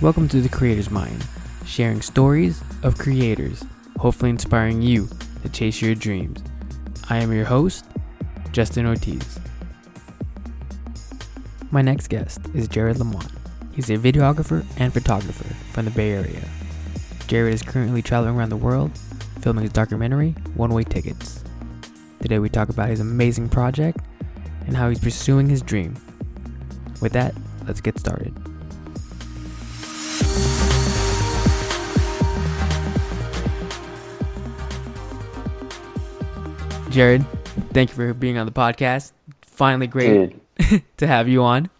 Welcome to the Creator's Mind, sharing stories of creators, hopefully inspiring you to chase your dreams. I am your host, Justin Ortiz. My next guest is Jared Lamont. He's a videographer and photographer from the Bay Area. Jared is currently traveling around the world, filming his documentary, One Way Tickets. Today we talk about his amazing project and how he's pursuing his dream. With that, let's get started. Jared, thank you for being on the podcast. Finally, great to have you on.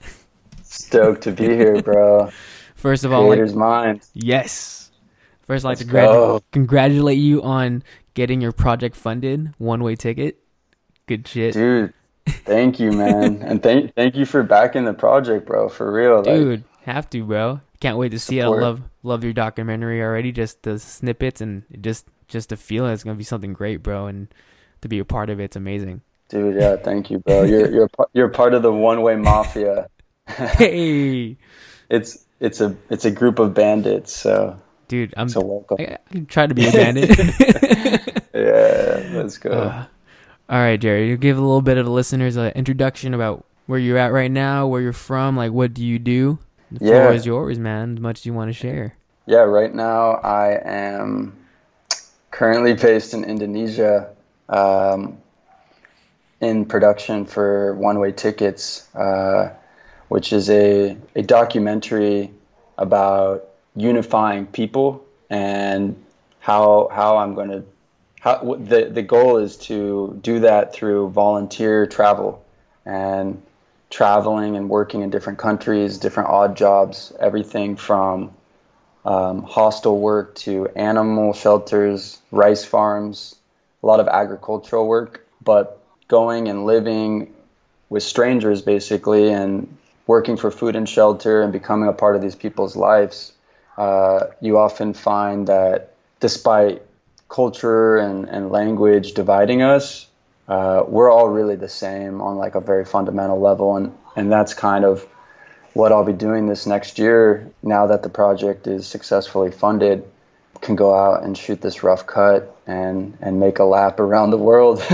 stoked to be here, bro. First of all, like, Creator's mind. yes. First, I'd like to Let's go. gradu- congratulate you on getting your project funded. One way ticket. Good shit. Dude, thank you, man. and thank thank you for backing the project, bro. For real. Like, Dude, have to, bro. Can't wait to see it. I love love your documentary already. Just the snippets and just just the feeling. It's gonna be something great, bro. And to be a part of it, it's amazing. dude, yeah, thank you, bro. You're you're you're part of the one way mafia. hey, It's it's a it's a group of bandits, so dude, I'm. so welcome. I, I try to be a bandit. Yeah, let's go. Uh, all right, Jerry. You give a little bit of the listeners an introduction about where you're at right now, where you're from, like what do you do. The floor Yeah. is yours, man. As much as you want to share. Yeah, right now I am currently based in Indonesia um, in production for One Way Tickets, uh, which is a, a documentary about unifying people and how how I'm going to how the the goal is to do that through volunteer travel and traveling and working in different countries, different odd jobs, everything from um, hostel work to animal shelters, rice farms, a lot of agricultural work, but going and living with strangers basically and working for food and shelter and becoming a part of these people's lives, uh, you often find that despite culture and, and language dividing us, uh, we're all really the same on like a very fundamental level. And, and that's kind of what I'll be doing this next year now that the project is successfully funded can go out and shoot this rough cut and and make a lap around the world.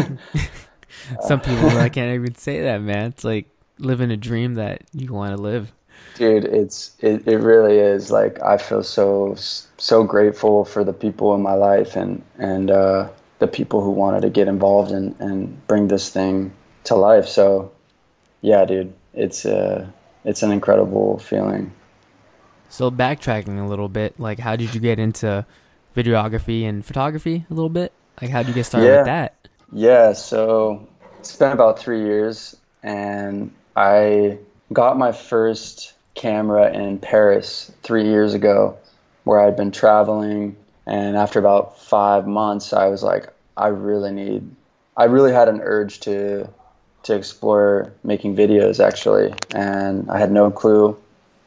Some people I can't even say that, man. It's like living a dream that you want to live. Dude, it's it, it really is like I feel so so grateful for the people in my life and and uh, the people who wanted to get involved and and bring this thing to life. So yeah, dude, it's uh it's an incredible feeling. So backtracking a little bit, like how did you get into videography and photography a little bit? Like how did you get started Yeah. with that? Yeah, so it's been about three years, and I got my first camera in Paris three years ago, where I'd been traveling. And after about five months, I was like, I really need, I really had an urge to to explore making videos actually, and I had no clue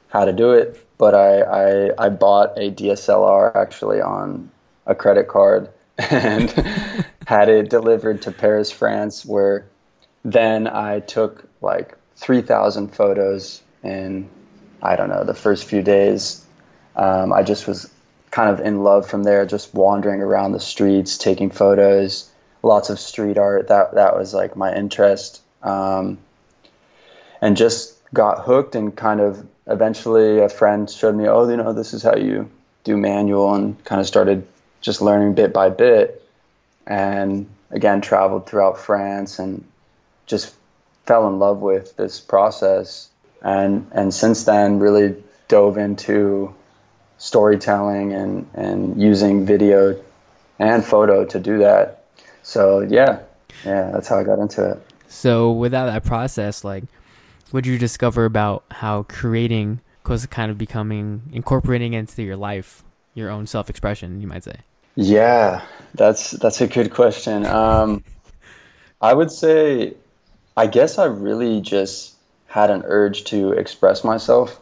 how to do it, but I I, I bought a DSLR actually on a credit card and had it delivered to Paris, France, where then I took like 3,000 photos in, I don't know, the first few days. Um, I just was kind of in love from there, just wandering around the streets, taking photos, lots of street art. That, that was like my interest. Um, and just got hooked and kind of eventually a friend showed me, oh, you know, this is how you do manual and kind of started just learning bit by bit. And again traveled throughout France and just fell in love with this process. And and since then really dove into storytelling and and using video and photo to do that. So yeah. Yeah that's how I got into it. So without that process, like what did you discover about how creating was kind of becoming incorporating into your life, your own self expression, you might say? Yeah, that's that's a good question. Um, I would say, I guess I really just had an urge to express myself,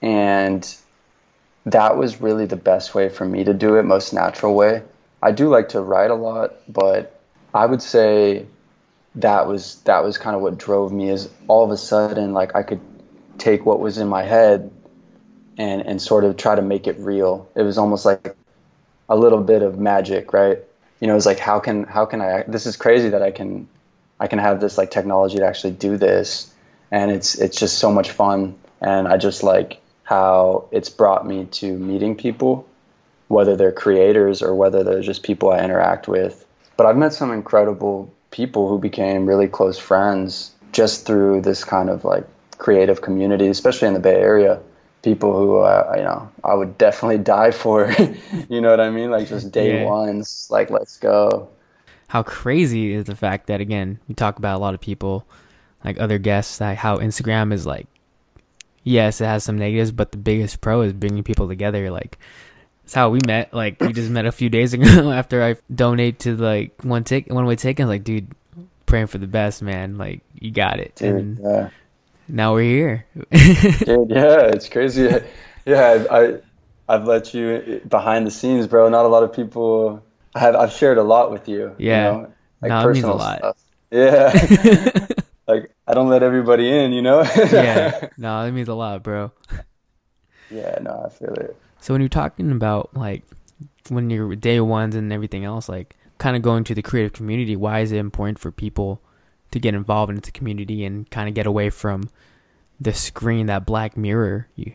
and that was really the best way for me to do it, most natural way. I do like to write a lot, but I would say that was that was kind of what drove me. Is all of a sudden like I could take what was in my head and and sort of try to make it real. It was almost like a little bit of magic, right? You know, it's like how can how can I this is crazy that I can I can have this like technology to actually do this and it's it's just so much fun and I just like how it's brought me to meeting people whether they're creators or whether they're just people I interact with. But I've met some incredible people who became really close friends just through this kind of like creative community, especially in the Bay Area. People who uh, you know I would definitely die for. you know what I mean? Like just day yeah. ones. Like let's go. How crazy is the fact that again we talk about a lot of people, like other guests, like how Instagram is like. Yes, it has some negatives, but the biggest pro is bringing people together. Like that's how we met. Like we just met a few days ago after I donate to like one tick one way ticket. I was like, dude, praying for the best, man. Like you got it. Dude, and yeah. now we're here. dude, yeah, it's crazy. Yeah, I I've let you behind the scenes, bro. Not a lot of people have. I've shared a lot with you. Yeah, you know, like no, personal stuff. Yeah. like I don't let everybody in, you know. yeah, no, it means a lot, bro. Yeah, no, I feel it. So when you're talking about like when you're day ones and everything else, like kind of going to the creative community, why is it important for people to get involved into the community and kind of get away from the screen, that black mirror? You,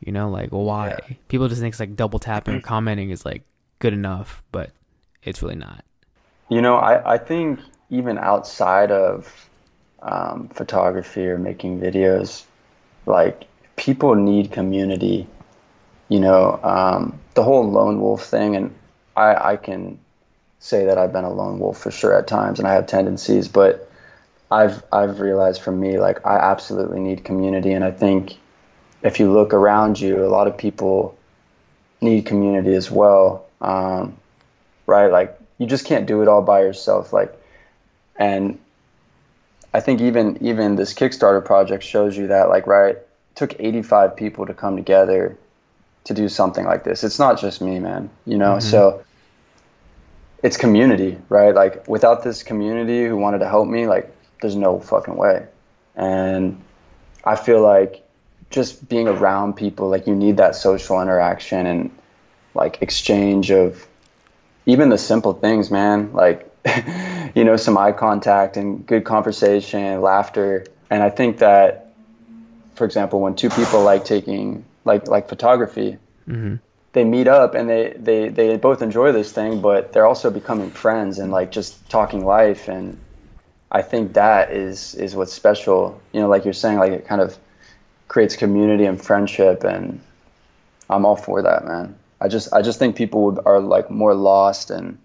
you know, like why? Yeah. People just think it's like double tapping or commenting is like good enough, but it's really not. You know, I, I think even outside of um, photography or making videos, like people need community you know, um, the whole lone wolf thing, and I, I can say that I've been a lone wolf for sure at times, and I have tendencies, but I've I've realized for me, like I absolutely need community, and I think if you look around you, a lot of people need community as well, um, right? Like you just can't do it all by yourself, like, and I think even even this Kickstarter project shows you that, like, right, it took 85 people to come together to do something like this. It's not just me, man. You know, mm-hmm. so it's community, right? Like without this community who wanted to help me, like there's no fucking way. And I feel like just being around people, like you need that social interaction and like exchange of even the simple things, man. Like you know, some eye contact and good conversation, laughter. And I think that, for example, when two people like taking like like photography. Mm-hmm. They meet up and they, they they both enjoy this thing, but they're also becoming friends and like just talking life. And I think that is is what's special. You know, like you're saying, like it kind of creates community and friendship, and I'm all for that, man. I just I just think people would, are like more lost and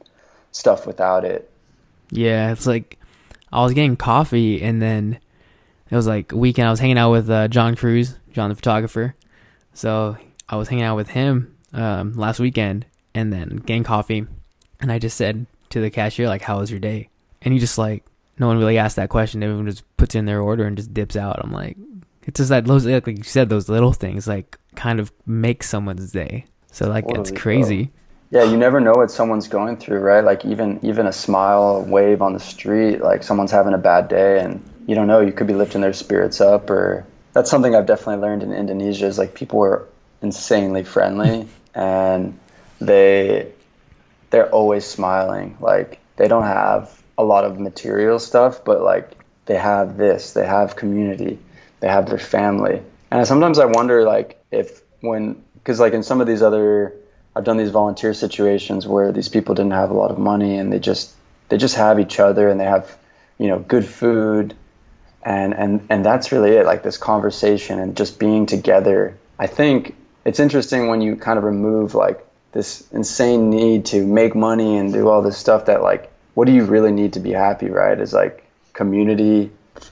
stuff without it. Yeah, it's like I was getting coffee and then it was like weekend. I was hanging out with uh, John Cruz, John the photographer, so I was hanging out with him um, last weekend and then getting coffee. And I just said to the cashier, like, how was your day? And he just like, no one really asked that question. Everyone just puts in their order and just dips out. I'm like, it's just that those, like you said, those little things like kind of make someone's day. So like, totally, it's crazy. Bro. Yeah, you never know what someone's going through, right? Like even even a smile, a wave on the street, like someone's having a bad day, and you don't know. You could be lifting their spirits up, or that's something I've definitely learned in Indonesia is like people are insanely friendly and they they're always smiling. Like they don't have a lot of material stuff, but like they have this, they have community, they have their family. And sometimes I wonder like if when because like in some of these other I've done these volunteer situations where these people didn't have a lot of money and they just they just have each other and they have you know good food and and and that's really it like this conversation and just being together. I think it's interesting when you kind of remove like this insane need to make money and do all this stuff that like what do you really need to be happy right? Is like community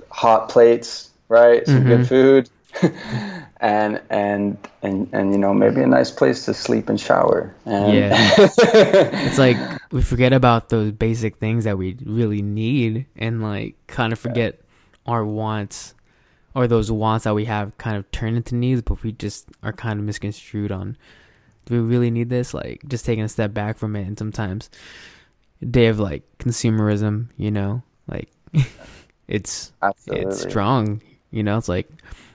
hot plates right? Some mm-hmm. good food. And and and and you know maybe a nice place to sleep and shower. And yeah. It's like we forget about those basic things that we really need and like kind of forget our wants or those wants that we have kind of turn into needs, but we just are kind of misconstrued on do we really need this? Like just taking a step back from it and sometimes day of like consumerism, you know, like it's Absolutely. it's strong. You know, it's like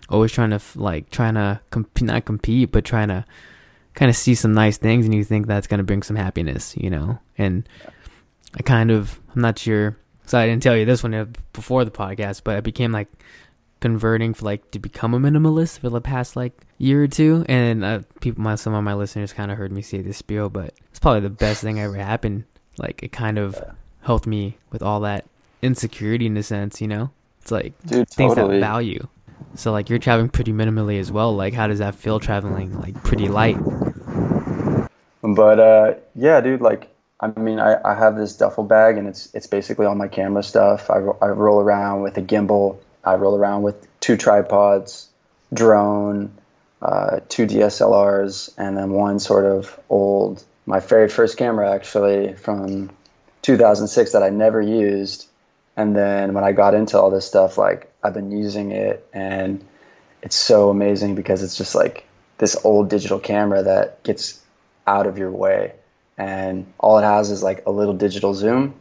always trying to like trying to comp- not compete, but trying to kind of see some nice things, and you think that's gonna bring some happiness, you know. And I kind of I'm not sure. So I didn't tell you this one before the podcast, but I became like converting for like to become a minimalist for the past like year or two, and uh, people, my some of my listeners kind of heard me say this spiel, but it's probably the best thing ever happened. Like it kind of helped me with all that insecurity in a sense, you know. It's like Dude, things totally. that value. So like you're traveling pretty minimally as well. Like how does that feel traveling like pretty light? But uh, yeah, dude, like I mean, I, I have this duffel bag and it's it's basically all my camera stuff. I, I roll around with a gimbal. I roll around with two tripods, drone, uh, two DSLRs, and then one sort of old, my very first camera actually from 2006 that I never used. And then when I got into all this stuff, like I've been using it and it's so amazing because it's just like this old digital camera that gets out of your way and all it has is like a little digital zoom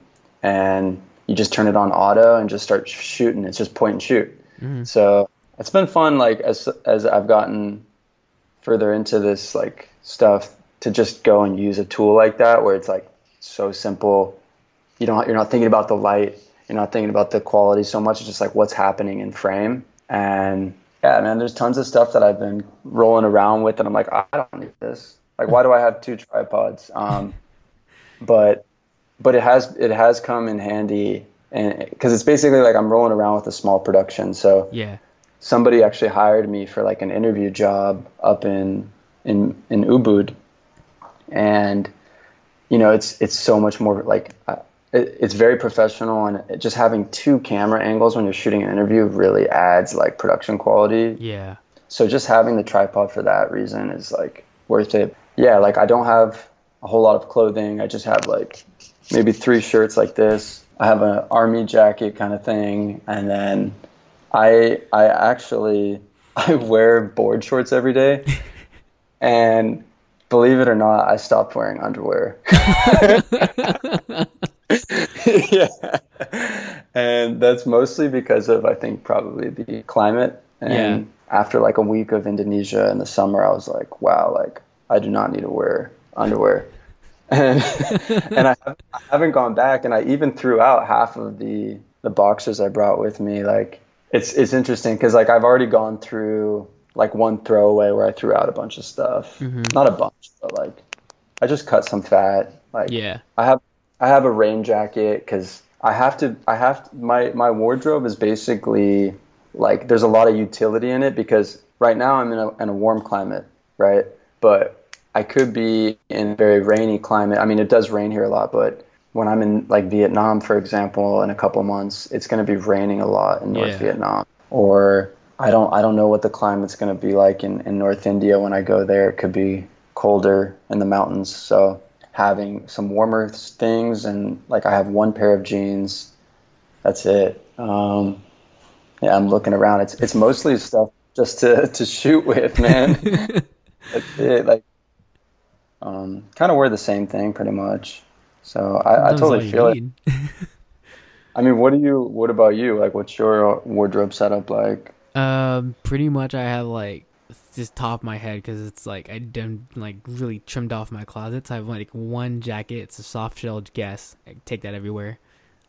and you just turn it on auto and just start shooting. It's just point and shoot. Mhm. so it's been fun like as as i've gotten further into this like stuff to just go and use a tool like that where it's like so simple. You don't you're not thinking about the light. You're not thinking about the quality so much. It's just like what's happening in frame. And yeah man there's tons of stuff that i've been rolling around with and i'm like i don't need this like why do i have two tripods um, but but it has it has come in handy and because it's basically like i'm rolling around with a small production so Yeah. somebody actually hired me for like an interview job up in in in Ubud, and you know it's it's so much more like uh, it, it's very professional and it, just having two camera angles when you're shooting an interview really adds like production quality. Yeah. So just having the tripod for that reason is like worth it. Yeah, like I don't have a whole lot of clothing. I just have like maybe three shirts like this. I have an army jacket kind of thing, and then I I actually I wear board shorts every day, and believe it or not, I stopped wearing underwear. yeah, and that's mostly because of I think probably the climate. And Yeah. after like a week of Indonesia in the summer, I was like, wow, like I do not need to wear underwear. And, and I, haven't- I haven't gone back, and I even threw out half of the the boxers I brought with me. Like it's it's interesting because like I've already gone through like one throwaway where I threw out a bunch of stuff, Mhm. not a bunch, but like I just cut some fat. Like Yeah. I have I have a rain jacket because I have to I have to, my my wardrobe is basically like there's a lot of utility in it because right now I'm in a in a warm climate, right? But I could be in a very rainy climate. I mean, it does rain here a lot, but when I'm in like Vietnam, for example, in a couple months, it's going to be raining a lot in North Yeah. Vietnam. Or I don't I don't know what the climate's going to be like in, in North India when I go there. It could be colder in the mountains. So having some warmer things and like I have one pair of jeans. That's it. Um, yeah, I'm looking around. It's it's mostly stuff just to to shoot with, man. That's it. Like, um, kind of wear the same thing pretty much. So I, I totally feel it. I mean, what do you? What about you? Like, what's your wardrobe setup like? Um, pretty much I have like just top of my head because it's like I done like really trimmed off my closets. I have like one jacket. It's a soft shell guess. I take that everywhere.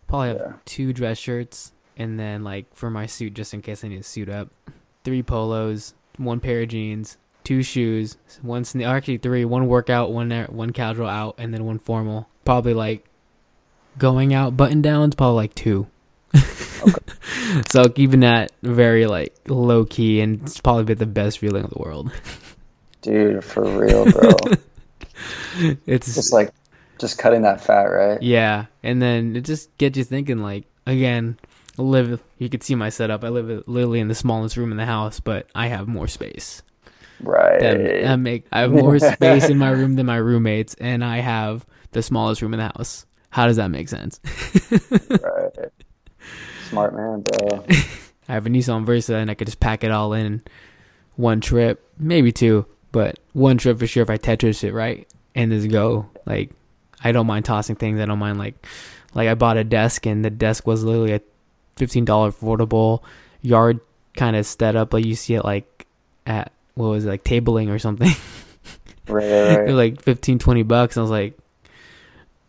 Probably have Yeah. two dress shirts, and then like for my suit, just in case I need to suit up, three polos, one pair of jeans, two shoes, one sne- actually three, one workout, one one casual out, and then one formal. Probably like going out button downs. Probably like two. So keeping that very like low key and it's probably been the best feeling of the world. Dude, for real, bro. It's just like, just cutting that fat, right? yeah, and then it just gets you thinking. Like again, live. You could see my setup. I live uh, literally in the smallest room in the house, but I have more space. Right. That, that make I have more space in my room than my roommates, and I have the smallest room in the house. How does that make sense? right. Smart man, bro. I have a Nissan Versa, and I could just pack it all in one trip, maybe two, but one trip for sure if I Tetris it right and just go. Like, I don't mind tossing things. I don't mind like, like I bought a desk, and the desk was literally a fifteen dollar affordable yard kind of set up like you see it like at what was it, like tabling or something. Right, right, right. like 15, 20 bucks. I was like,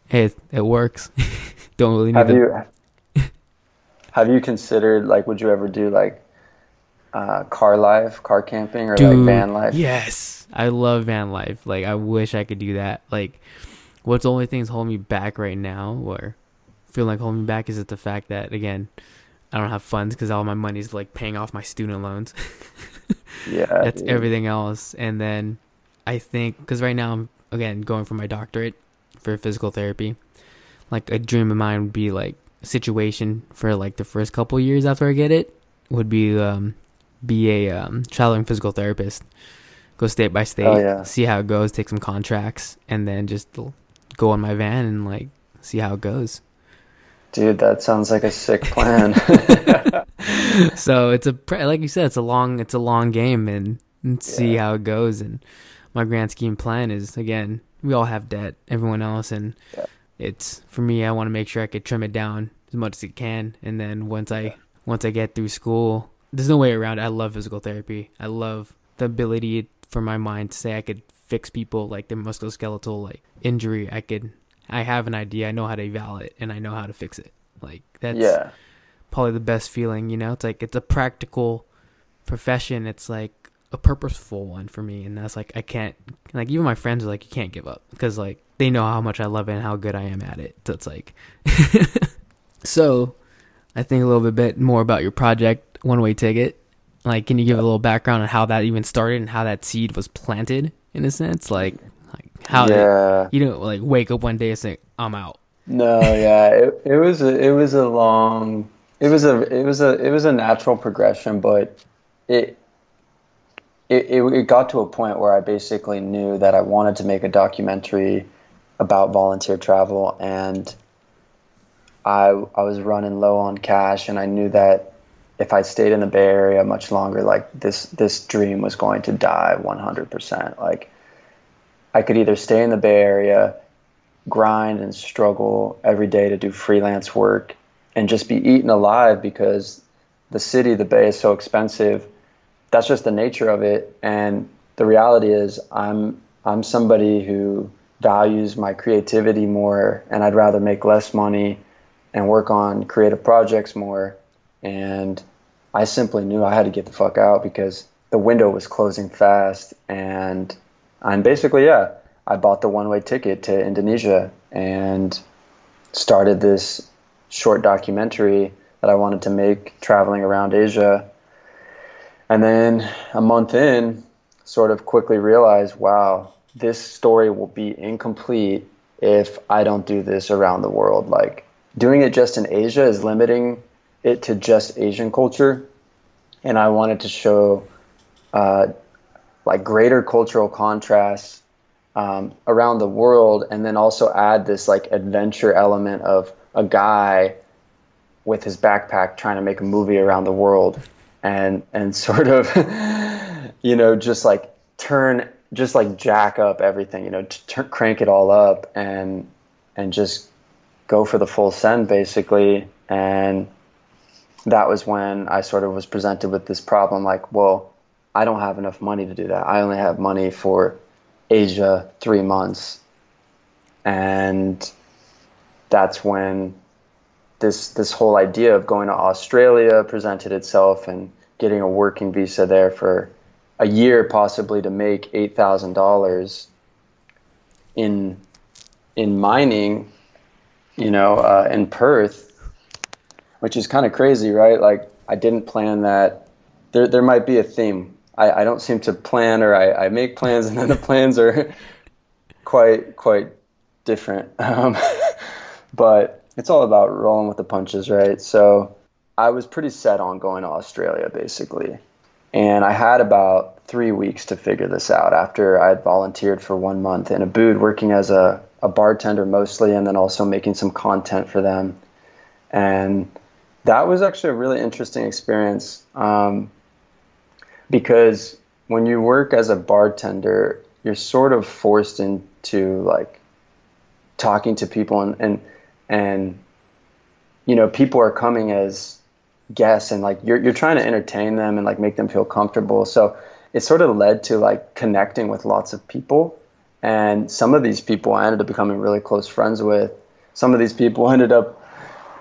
hey, it, it works. Don't really need have to. you have you considered like would you ever do like uh, car life, car camping, or like van life? Yes, I love van life. Like I wish I could do that. Like, what's the only things holding me back right now, or feel like holding me back, is it the fact that again, I don't have funds because all my money's like paying off my student loans. Yeah, That's everything else, and then I think because right now I'm again going for my doctorate for physical therapy. Like a dream of mine would be like a situation for like the first couple years after I get it would be um be a um, traveling physical therapist. Go state by state, Oh, yeah. see how it goes, take some contracts, and then just go on my van and like see how it goes. Dude, that sounds like a sick plan. so it's a like you said, it's a long it's a long game and, and see Yeah. how it goes. And my grand scheme plan is again, we all have debt, everyone else, and Yeah. it's for me. I want to make sure I could trim it down as much as it can, and then once I once I get through school, there's no way around it. I love physical therapy. I love the ability for my mind to say I could fix people like their musculoskeletal like injury. I could. I have an idea. I know how to evaluate it, and I know how to fix it. Like that's yeah, probably the best feeling, you know? It's like it's a practical profession. It's like a purposeful one for me and that's like I can't like even my friends are like you can't give up because like they know how much I love it and how good I am at it. So it's like So, I think a little bit more about your project One Way Ticket. Like can you give a little background on how that even started and how that seed was planted in a sense? Like like how yeah. you don't like wake up one day and say I'm out. No, yeah, it, it was a, it was a long, it was a it was a it was a natural progression, but it, it it it got to a point where I basically knew that I wanted to make a documentary about volunteer travel, and I I was running low on cash, and I knew that if I stayed in the Bay Area much longer, like this this dream was going to die 100%. Like I could either stay in the Bay Area grind and struggle every day to do freelance work and just be eaten alive because the city, the bay is so expensive. That's just the nature of it. And the reality is I'm I'm somebody who values my creativity more and I'd rather make less money and work on creative projects more. And I simply knew I had to get the fuck out because the window was closing fast and I'm basically yeah, I bought the one-way ticket to Indonesia and started this short documentary that I wanted to make traveling around Asia. And then a month in, sort of quickly realized, wow, this story will be incomplete if I don't do this around the world. Like doing it just in Asia is limiting it to just Asian culture. And I wanted to show uh, like greater cultural contrasts um, around the world, and then also add this like adventure element of a guy with his backpack trying to make a movie around the world, and and sort of, you know, just like turn, just like jack up everything, you know, t- crank it all up, and and just go for the full send basically, and that was when I sort of was presented with this problem, like, well, I don't have enough money to do that. I only have money for Asia three months. And that's when this this whole idea of going to Australia presented itself and getting a working visa there for a year possibly to make eight thousand dollars in in mining, you know, uh, in Perth, which is kind of crazy, right? Like I didn't plan that. There there might be a theme. I, I don't seem to plan or I, I make plans and then the plans are quite quite different. Um, but it's all about rolling with the punches, right? So I was pretty set on going to Australia basically. And I had about three weeks to figure this out after I had volunteered for one month in Ubud working as a, a bartender mostly and then also making some content for them. And that was actually a really interesting experience. Um, because when you work as a bartender, you're sort of forced into like talking to people and and and you know people are coming as guests and like you're you're trying to entertain them and like make them feel comfortable. So it sort of led to like connecting with lots of people. And some of these people I ended up becoming really close friends with. Some of these people ended up,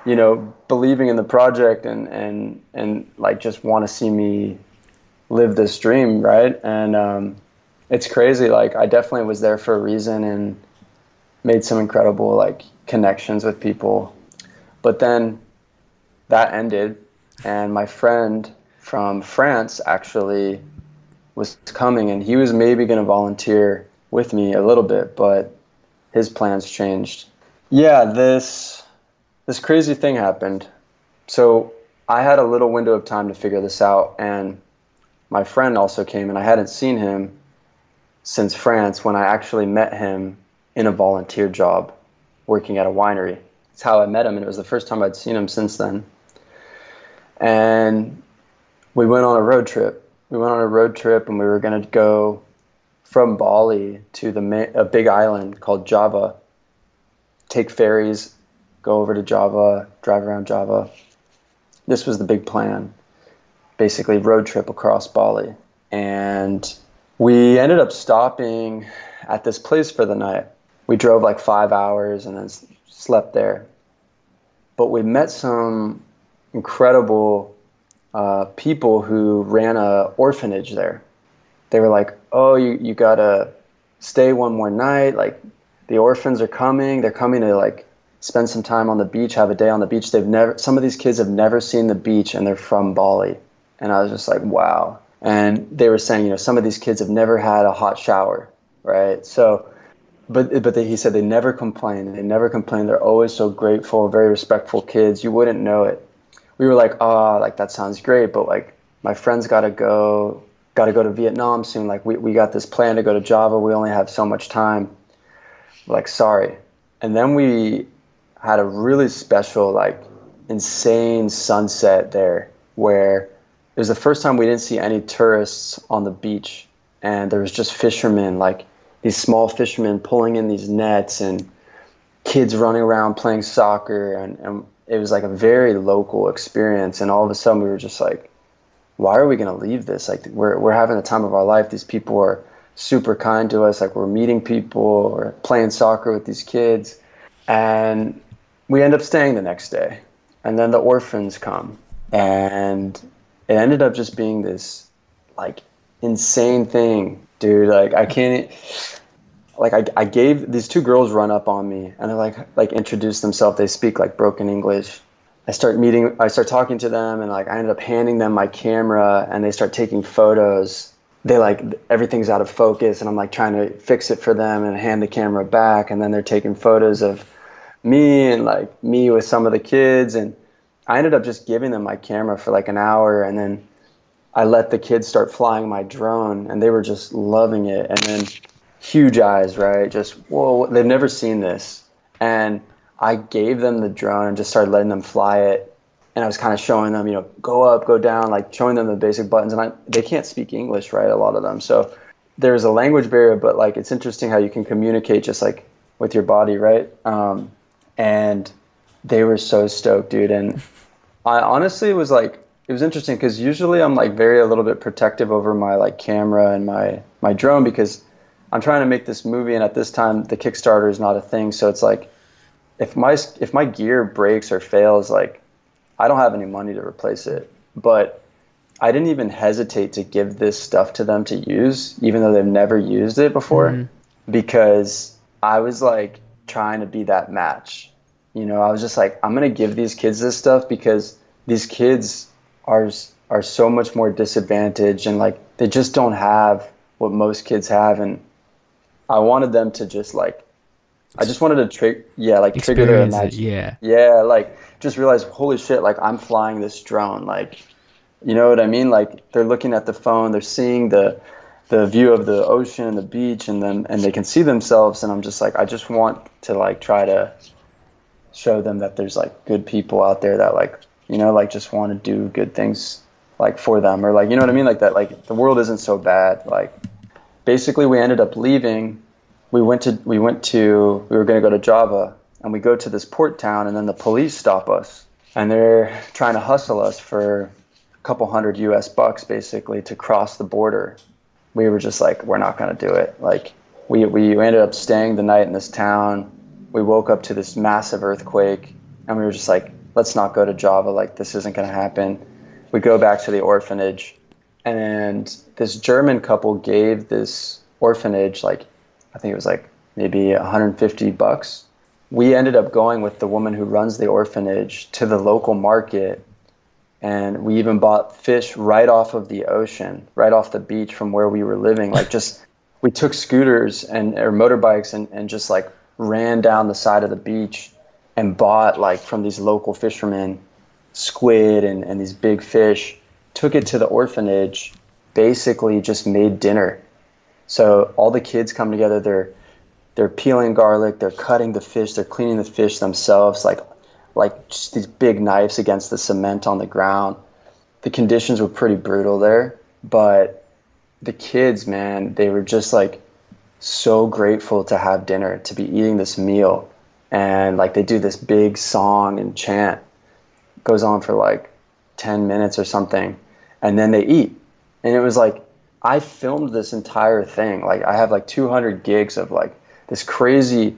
you know, believing in the project and and and like just want to see me live this dream, right? And um, it's crazy. Like I definitely was there for a reason and made some incredible like connections with people. But then that ended, and my friend from France actually was coming, and he was maybe going to volunteer with me a little bit, but his plans changed. Yeah, this this crazy thing happened. So I had a little window of time to figure this out, and my friend also came, and I hadn't seen him since France when I actually met him in a volunteer job working at a winery. It's how I met him, and it was the first time I'd seen him since then. And we went on a road trip. We went on a road trip, and we were going to go from Bali to the a big island called Java. Take ferries, go over to Java, drive around Java. This was the big plan. Basically, road trip across Bali, and we ended up stopping at this place for the night. We drove like five hours and then slept there. But we met some incredible uh, people who ran a orphanage there. They were like, "Oh, you you gotta stay one more night. Like the orphans are coming. They're coming to like spend some time on the beach, have a day on the beach. They've never some of these kids have never seen the beach, and they're from Bali." And I was just like, "Wow." and they were saying, you know, some of these kids have never had a hot shower, right? So, but but they, he said they never complain. They never complain. They're always so grateful, very respectful kids. You wouldn't know it. We were like, oh, like that sounds great, but like my friends got to go, got to go to Vietnam soon. Like we we got this plan to go to Java. We only have so much time. Like sorry, and then we had a really special, like insane sunset there where it was the first time we didn't see any tourists on the beach, and there was just fishermen, like these small fishermen pulling in these nets, and kids running around playing soccer, and, and it was like a very local experience. And all of a sudden, we were just like, "Why are we going to leave this? Like, we're we're having the time of our life. These people are super kind to us. Like, we're meeting people, or playing soccer with these kids." And we end up staying the next day. And then the orphans come. And it ended up just being this like insane thing, dude. Like I can't like I, I gave these two girls run up on me and they're like like introduce themselves. They speak like broken English. I start meeting I start talking to them and like I ended up handing them my camera and they start taking photos. They like everything's out of focus and I'm like trying to fix it for them and hand the camera back and then they're taking photos of me and like me with some of the kids and I ended up just giving them my camera for like an hour and then I let the kids start flying my drone and they were just loving it. And then huge eyes, right? Just, whoa, they've never seen this. And I gave them the drone and just started letting them fly it. And I was kind of showing them, you know, go up, go down, like showing them the basic buttons. And I, they can't speak English, right? A lot of them. So there's a language barrier, but like it's interesting how you can communicate just like with your body, right? Um, and they were so stoked, dude. And I honestly was like, it was interesting because usually I'm like very a little bit protective over my like camera and my my drone because I'm trying to make this movie, and at this time the Kickstarter is not a thing. So it's like, if my if my gear breaks or fails, like I don't have any money to replace it. But I didn't even hesitate to give this stuff to them to use, even though they've never used it before, mm-hmm. because I was like trying to be that match you know, I was just like, I'm gonna give these kids this stuff because these kids are are so much more disadvantaged and like they just don't have what most kids have, and I wanted them to just like, I just wanted to trigger, yeah, like trigger their imagination, yeah, yeah, like just realize, holy shit, like I'm flying this drone, like, you know what I mean? Like they're looking at the phone, they're seeing the the view of the ocean and the beach and then and they can see themselves. And I'm just like I just want to like try to show them that there's like good people out there that like you know like just want to do good things like for them or like you know what I mean like that like the world isn't so bad like basically we ended up leaving we went to we went to we were going to go to Java and we go to this port town and then the police stop us and they're trying to hustle us for a couple hundred US bucks basically to cross the border. We were just like, we're not going to do it. Like, we, we ended up staying the night in this town. We woke up to this massive earthquake, and we were just like, let's not go to Java. Like, this isn't going to happen. We go back to the orphanage, and this German couple gave this orphanage, like, I think it was like maybe 150 bucks we ended up going with the woman who runs the orphanage to the local market and we even bought fish right off of the ocean right off the beach from where we were living like just we took scooters and or motorbikes and, and just like ran down the side of the beach and bought like from these local fishermen squid and, and these big fish took it to the orphanage basically just made dinner. So all the kids come together. They're they're peeling garlic, they're cutting the fish, they're cleaning the fish themselves, like like just these big knives against the cement on the ground. The conditions were pretty brutal there, but the kids, man, they were just like so grateful to have dinner, to be eating this meal. And like they do this big song and chant. It goes on for like 10 minutes or something. And then they eat. And it was like I filmed this entire thing. Like I have like 200 gigs of like this crazy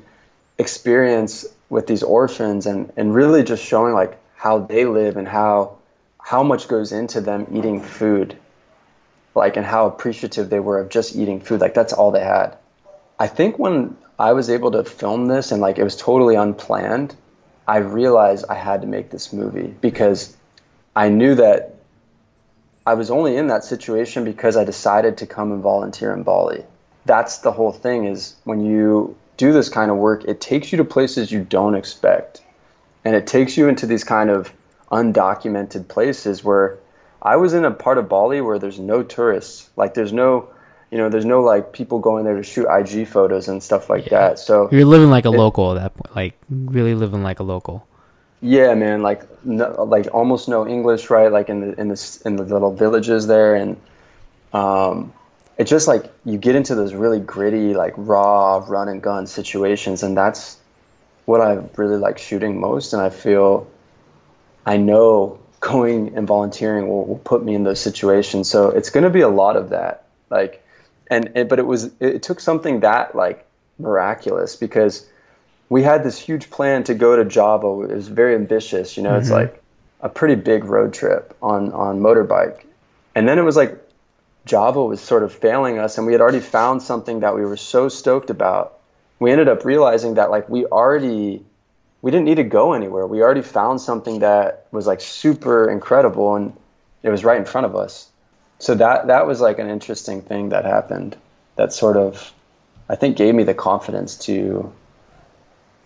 experience with these orphans and, and really just showing like how they live and how how much goes into them eating food like and how appreciative they were of just eating food like that's all they had i think when i was able to film this and like it was totally unplanned i realized i had to make this movie because i knew that i was only in that situation because i decided to come and volunteer in bali that's the whole thing is when you do this kind of work, it takes you to places you don't expect. And it takes you into these kind of undocumented places where I was in a part of Bali where there's no tourists. Like there's no you know, there's no like people going there to shoot IG photos and stuff like yeah. that. So you're living like a it, local at that point, like really living like a local. Yeah, man, like no, like almost no English, right? Like in the in the in the little villages there, and um, it's just like you get into those really gritty, like raw run and gun situations, and that's what I really like shooting most. And I feel I know going and volunteering will, will put me in those situations. So it's going to be a lot of that. Like, and, and but it was it, took something that like miraculous because we had this huge plan to go to Java. It was very ambitious. You know, mm-hmm. it's like a pretty big road trip on on motorbike, and then it was like Java was sort of failing us, and we had already found something that we were so stoked about. We ended up realizing that like we already we didn't need to go anywhere. We already found something that was like super incredible, and it was right in front of us. So that that was like an interesting thing that happened. That sort of I think gave me the confidence to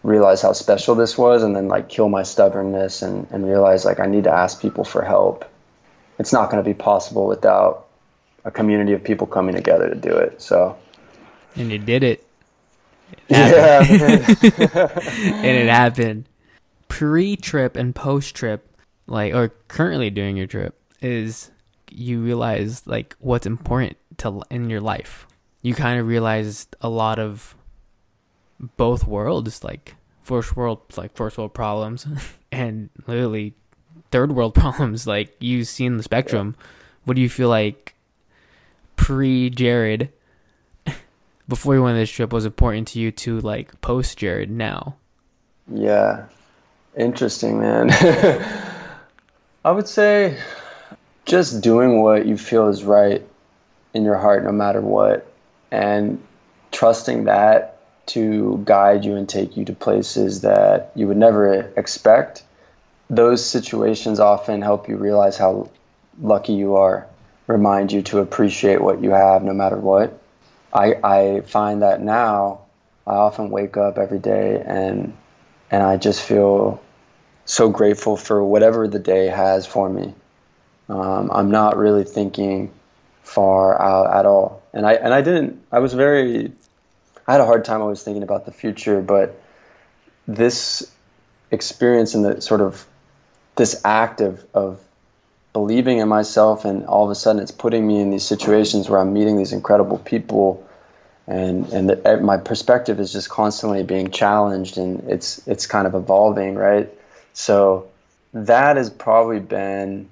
realize how special this was and then like kill my stubbornness and, and realize like I need to ask people for help. It's not going to be possible without a community of people coming together to do it. So, and you did it. it yeah, and it happened. Pre-trip and post-trip, like or currently doing your trip, is you realize like what's important to in your life. You kind of realize a lot of both worlds, like first world, like first world problems, and literally third world problems. Like you seen the spectrum. What do you feel like pre Jared, before you went on this trip, was important to you to like post Jared now? Yeah, interesting, man. I would say just doing what you feel is right in your heart, no matter what, and trusting that to guide you and take you to places that you would never expect. Those situations often help you realize how lucky you are remind you to appreciate what you have no matter what. I, I find that now I often wake up every day and and I just feel so grateful for whatever the day has for me. Um, I'm not really thinking far out at all, and I and I didn't. I was very. I had a hard time always thinking about the future, but this experience and the sort of this act of, of believing in myself and all of a sudden it's putting me in these situations where I'm meeting these incredible people and and the, my perspective is just constantly being challenged and it's it's kind of evolving right so that has probably been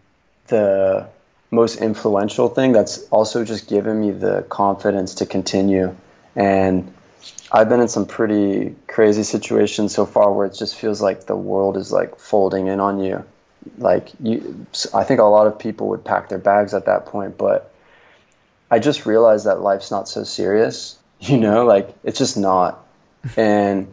the most influential thing that's also just given me the confidence to continue. And I've been in some pretty crazy situations so far where it just feels like the world is like folding in on you. Like you, I think a lot of people would pack their bags at that point, but I just realized that life's not so serious. You know, like it's just not. And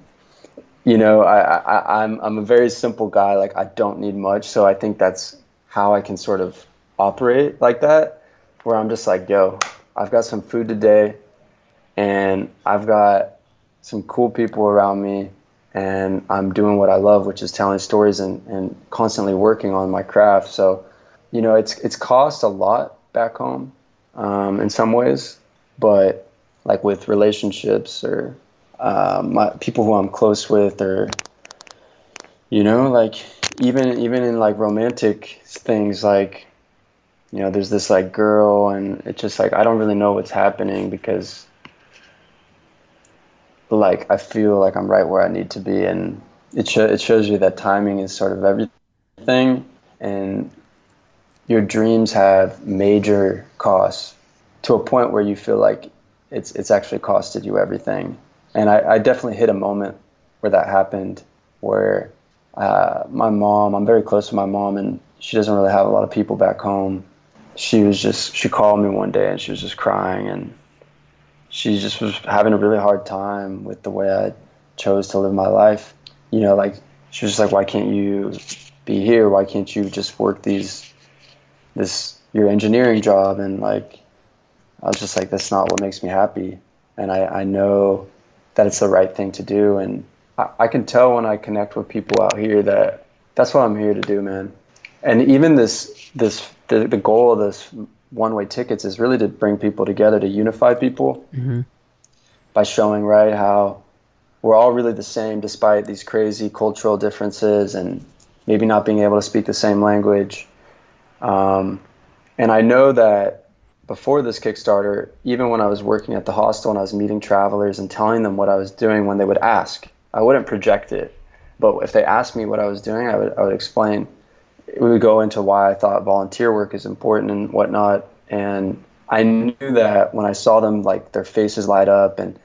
you know, I, I I'm I'm a very simple guy. Like I don't need much, so I think that's how I can sort of operate like that, where I'm just like, yo, I've got some food today, and I've got some cool people around me, and I'm doing what I love, which is telling stories and, and constantly working on my craft. So, you know, it's it's cost a lot back home um, in some ways, but like with relationships or uh, my people who I'm close with, or you know, like even even in like romantic things, like you know, there's this like girl, and it's just like I don't really know what's happening because like I feel like I'm right where I need to be, and it sh- it shows you that timing is sort of everything, and your dreams have major costs to a point where you feel like it's it's actually costed you everything. And I, I definitely hit a moment where that happened, where uh, my mom, I'm very close to my mom, and she doesn't really have a lot of people back home. She was just she called me one day and she was just crying and she just was having a really hard time with the way I chose to live my life. You know, like she was just like, "Why can't you be here? Why can't you just work these this your engineering job?" And like, I was just like, "That's not what makes me happy." And I I know that it's the right thing to do, and I, I can tell when I connect with people out here that that's what I'm here to do, man. And even this this the, the goal of this one way tickets is really to bring people together, to unify people mm-hmm. by showing, right, how we're all really the same despite these crazy cultural differences and maybe not being able to speak the same language. Um, and I know that before this Kickstarter, even when I was working at the hostel and I was meeting travelers and telling them what I was doing when they would ask, I wouldn't project it. But if they asked me what I was doing, I would, I would explain we would go into why I thought volunteer work is important and whatnot. And I knew that when I saw them, like their faces light up and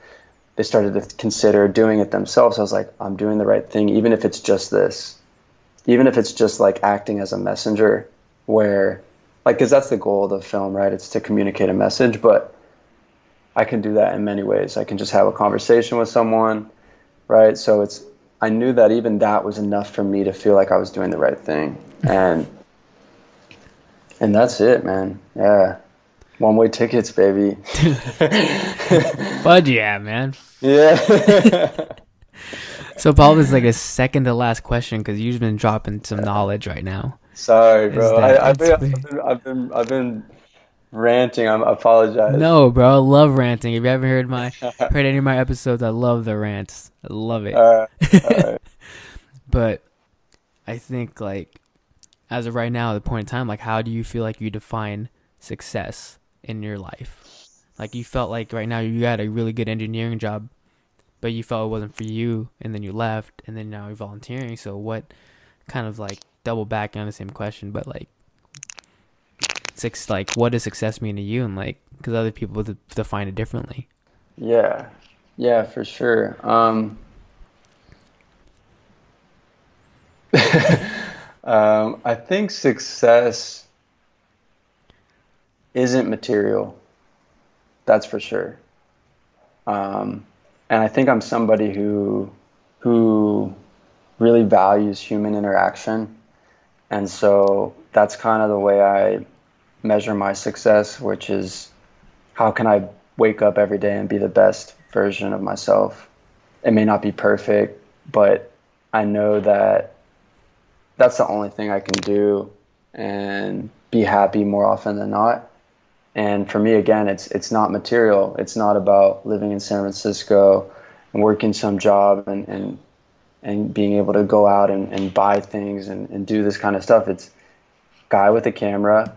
they started to consider doing it themselves, I was like, I'm doing the right thing, even if it's just this, even if it's just like acting as a messenger, where, like, because that's the goal of the film, right? It's to communicate a message, but I can do that in many ways. I can just have a conversation with someone, right? So it's, I knew that even that was enough for me to feel like I was doing the right thing and and that's it, man. Yeah, one way tickets, baby. Fudge yeah, man. Yeah. so Paul is like a second to last question because you've been dropping some knowledge right now. Sorry, bro. I, have been, I've been, I've been, I've been ranting. I'm, I apologize. No, bro. I love ranting. If you haven't heard my heard any of my episodes, I love the rants. I love it. All right. All right. but I think like as of right now, at the point in time, like how do you feel like you define success in your life? Like you felt like right now you had a really good engineering job, but you felt it wasn't for you, and then you left, and then now you're volunteering. So what kind of like double back on the same question, but like six like what does success mean to you, and like because other people define it differently. Yeah, yeah, for sure. Um, Um, I think success isn't material. That's for sure. Um, and I think I'm somebody who who really values human interaction, and so that's kind of the way I measure my success, which is how can I wake up every day and be the best version of myself. It may not be perfect, but I know that that's the only thing I can do and be happy more often than not. And for me, again, it's it's not material. It's not about living in San Francisco and working some job and and, and being able to go out and, and buy things and, and do this kind of stuff. It's guy with a camera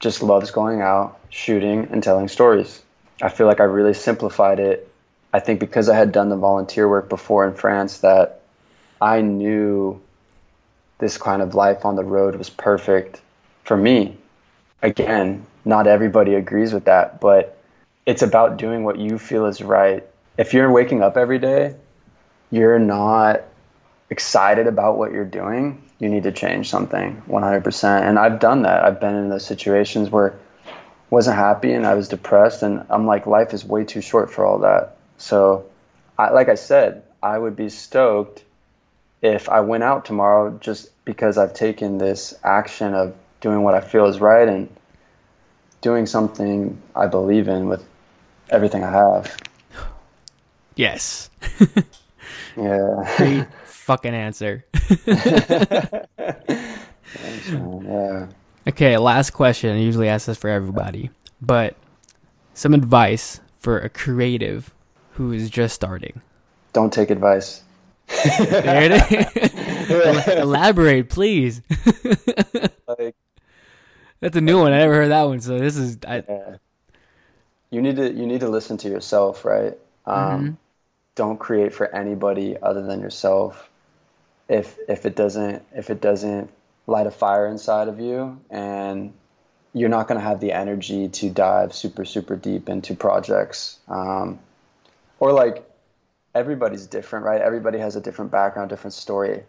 just loves going out, shooting and telling stories. I feel like I really simplified it. I think because I had done the volunteer work before in France that I knew this kind of life on the road was perfect for me. Again, not everybody agrees with that, but it's about doing what you feel is right. If you're waking up every day, you're not excited about what you're doing, you need to change something 100%. And I've done that. I've been in those situations where wasn't happy and I was depressed and I'm like life is way too short for all that. So I, like I said, I would be stoked if I went out tomorrow just because I've taken this action of doing what I feel is right and doing something I believe in with everything I have. Yes. yeah. Great fucking answer. Thanks, yeah. Okay, last question. I usually ask this for everybody, but some advice for a creative who is just starting. Don't take advice. there it is. Elaborate, please. like, That's a new one. I never heard that one. So this is I, yeah. you need to you need to listen to yourself, right? Um, Mhm. Don't create for anybody other than yourself. If if it doesn't if it doesn't light a fire inside of you, and you're not going to have the energy to dive super super deep into projects, um, or like everybody's different, right? Everybody has a different background, different story.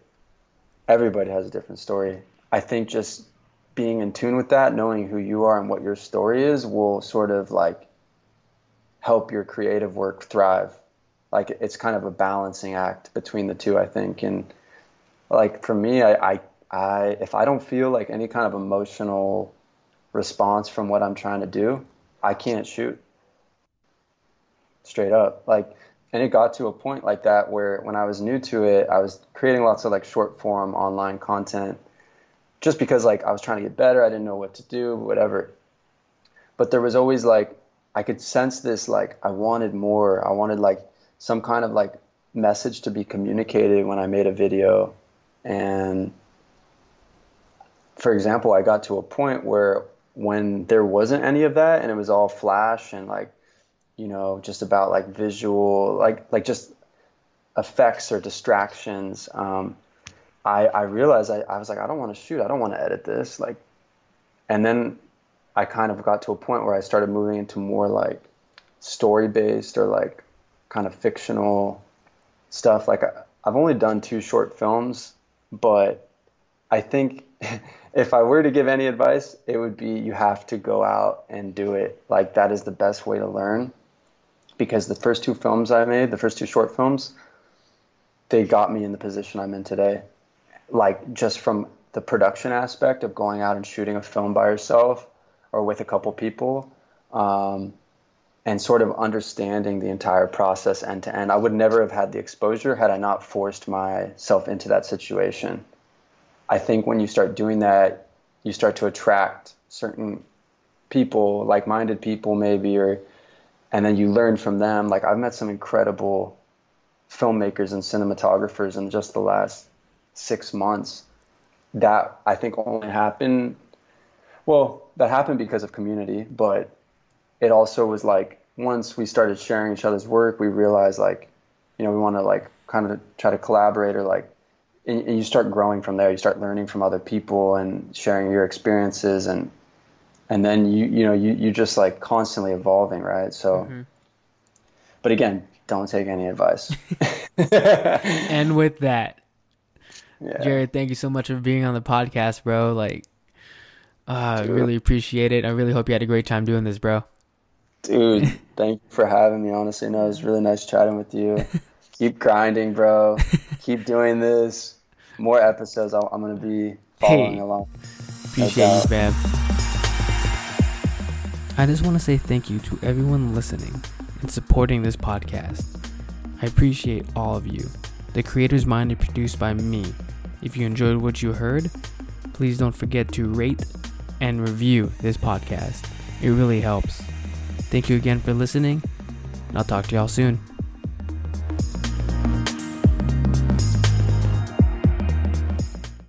Everybody has a different story. I think just being in tune with that, knowing who you are and what your story is, will sort of like help your creative work thrive. Like it's kind of a balancing act between the two, I think. And like for me, I, I, I if I don't feel like any kind of emotional response from what I'm trying to do, I can't shoot. Straight up. Like and it got to a point like that where when I was new to it, I was creating lots of like short form online content just because like I was trying to get better, I didn't know what to do, whatever. But there was always like I could sense this like I wanted more. I wanted like some kind of like message to be communicated when I made a video. And for example, I got to a point where when there wasn't any of that and it was all flash and like you know just about like visual like like just effects or distractions um, I, I realized I, I was like, I don't want to shoot. I don't want to edit this. Like, and then I kind of got to a point where I started moving into more like story based or like kind of fictional stuff. Like, I, I've only done two short films, but I think if I were to give any advice, it would be you have to go out and do it. Like, that is the best way to learn. Because the first two films I made, the first two short films, they got me in the position I'm in today like just from the production aspect of going out and shooting a film by yourself or with a couple people um, and sort of understanding the entire process end to end i would never have had the exposure had i not forced myself into that situation i think when you start doing that you start to attract certain people like-minded people maybe or and then you learn from them like i've met some incredible filmmakers and cinematographers in just the last six months that I think only happened. Well, that happened because of community, but it also was like once we started sharing each other's work, we realized like, you know, we want to like kind of try to collaborate or like, and, and you start growing from there. You start learning from other people and sharing your experiences and and then you you know you you just like constantly evolving, right? So, Mhm. but again, don't take any advice. and with that, yeah. Jared, thank you so much for being on the podcast, bro. Like, uh, I really appreciate it. I really hope you had a great time doing this, bro. Dude, thank you for having me. Honestly, no, it was really nice chatting with you. Keep grinding, bro. Keep doing this. More episodes. I'm, I'm gonna be following Hey. along. Appreciate you, man. I just want to say thank you to everyone listening and supporting this podcast. I appreciate all of you. The Creator's Mind is produced by me. If you enjoyed what you heard, please don't forget to rate and review this podcast. It really helps. Thank you again for listening, and I'll talk to y'all soon.